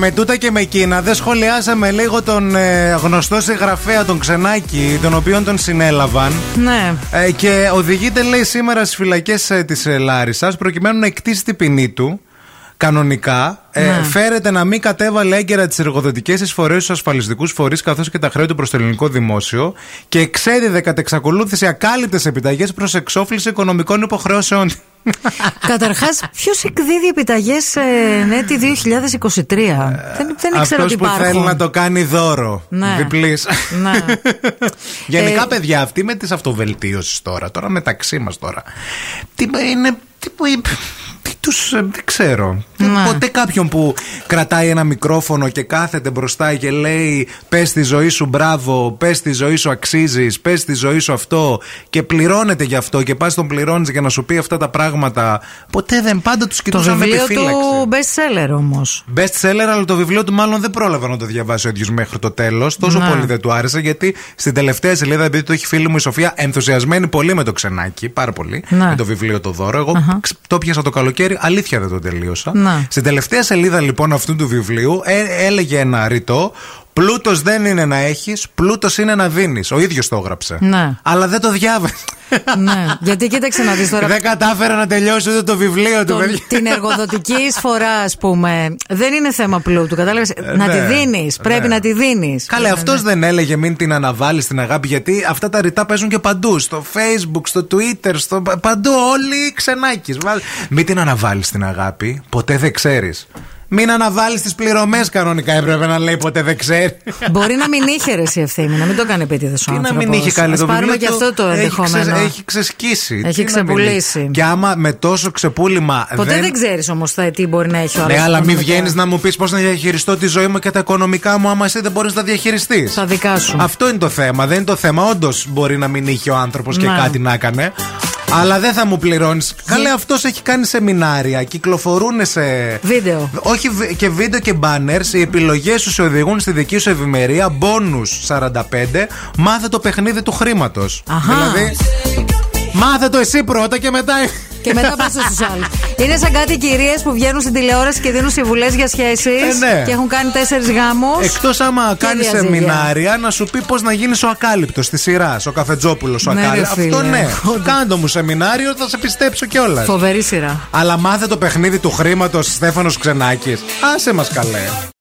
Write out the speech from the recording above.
Με τούτα και με εκείνα δεν σχολιάσαμε λίγο τον ε, γνωστό συγγραφέα τον Ξενάκη, τον οποίον τον συνέλαβαν. Ναι. Ε, και οδηγείται, λέει, σήμερα στις φυλακές ε, της ε, Λάρισας προκειμένου να εκτίσει την ποινή του. Κανονικά, ε, Ναι. φέρεται να μην κατέβαλε έγκαιρα τις εργοδοτικές εισφορές στους ασφαλιστικούς φορείς καθώς και τα χρέη του προς το ελληνικό δημόσιο και εξέδιδε κατ' εξακολούθηση ακάλυπτες επιταγές προς εξόφληση οικονομικών υποχρεώσεων. Καταρχάς, ποιος εκδίδει επιταγές ε, έτη 2023. δεν, δεν ήξερα Αυτός ότι που υπάρχουν. θέλει να το κάνει δώρο. Ναι. Διπλής. Ναι. Γενικά, Ε, παιδιά, αυτή με τις αυτοβελτίωσεις τώρα, τώρα μεταξύ μας τώρα. Τι είναι. Τι, τι τους, ε, δεν ξέρω. Ναι. Ποτέ κάποιον που κρατάει ένα μικρόφωνο και κάθεται μπροστά και λέει Πες τη ζωή σου μπράβο, πες τη ζωή σου αξίζεις, πες τη ζωή σου αυτό και πληρώνεται γι' αυτό και πας τον πληρώνεις για να σου πει αυτά τα πράγματα. Ποτέ δεν πάντα τους Το κοιτούσα με βιβλίο επιφύλαξη. του best seller όμως. Best seller, αλλά το βιβλίο του μάλλον δεν πρόλαβε να το διαβάσει ο ίδιος μέχρι το τέλος. Τόσο Ναι. πολύ δεν του άρεσε, γιατί στην τελευταία σελίδα, επειδή το έχει φίλη μου η Σοφία, ενθουσιασμένη πολύ με το ξενάκι, πάρα πολύ, Ναι. με το βιβλίο το δώρο. Εγώ ξ- το πιάσα το καλοκαίρι, αλήθεια δεν το τελείωσα. Ναι. Στην τελευταία σελίδα λοιπόν αυτού του βιβλίου ε, έλεγε ένα ρητό. Πλούτος δεν είναι να έχεις, πλούτος είναι να δίνεις. Ο ίδιος το έγραψε. Ναι. Αλλά δεν το διάβασε. ναι. Γιατί κοίταξε να δεις τώρα. δεν κατάφερε να τελειώσει ούτε το βιβλίο του, τον- παιδιά. την εργοδοτική εισφορά, ας πούμε, δεν είναι θέμα πλούτου. Κατάλαβες; να ναι. τη δίνεις. Πρέπει Ναι. να τη δίνεις. Καλέ, αυτός δεν έλεγε μην την αναβάλεις την αγάπη, γιατί αυτά τα ρητά παίζουν και παντού. Στο Facebook, στο Twitter, στο... παντού. Όλοι ξενάκι. Μην την αναβάλεις την αγάπη, ποτέ δεν ξέρεις. Μην αναβάλεις τις πληρωμές κανονικά έπρεπε να λέει ποτέ δεν ξέρει. Μπορεί να μην είχε ρε η ευθύνη, να μην το κάνει επίτηδες ο Τι να άνθρωπος. μην είχε κάνει Ας το πάρουμε βιβλίο και του, αυτό το έχει ενδεχόμενο. ξε- Έχει ξεσκίσει. Έχει Τι να μην ξεπουλήσει. είναι. Και άμα με τόσο ξεπούλημα. Ποτέ δεν, δεν ξέρεις όμως τι μπορεί να έχει ο άλλος. Ναι, αλλά μην βγαίνεις να μου πεις πώς να διαχειριστώ τη ζωή μου και τα οικονομικά μου, άμα εσύ δεν μπορείς να τα διαχειριστείς. Τα δικά σου. Αυτό είναι το θέμα. Δεν είναι το θέμα. Όντως μπορεί να μην είχε ο άνθρωπος και Ναι. κάτι να έκανε. Αλλά δεν θα μου πληρώνεις. Καλέ, αυτός έχει κάνει σεμινάρια. Κυκλοφορούν σε. Βίντεο. Όχι β- και βίντεο και banners. Οι επιλογές σου σε οδηγούν στη δική σου ευημερία. Μπόνους 45. Μάθε το παιχνίδι του χρήματος. Αχα. Δηλαδή. Μάθε το εσύ πρώτα και μετά. Και μετά πας στου άλλου. Είναι σαν κάτι κυρίες που βγαίνουν στην τηλεόραση και δίνουν συμβουλές για σχέσεις. Ε, ναι. Και έχουν κάνει τέσσερις γάμους. Εκτός άμα κάνεις διαζύγια. σεμινάρια να σου πει πώς να γίνεις ο ακάλυπτος της σειράς. Ο καφετζόπουλος ο Ναι, ρε ακάλυπτος. Αυτό φίλε. ναι. Όντως. Κάντο μου σεμινάριο, θα σε πιστέψω κιόλας. Φοβερή σειρά. Αλλά μάθε το παιχνίδι του χρήματος Στέφανος Ξενάκης. Άσε μας καλέ.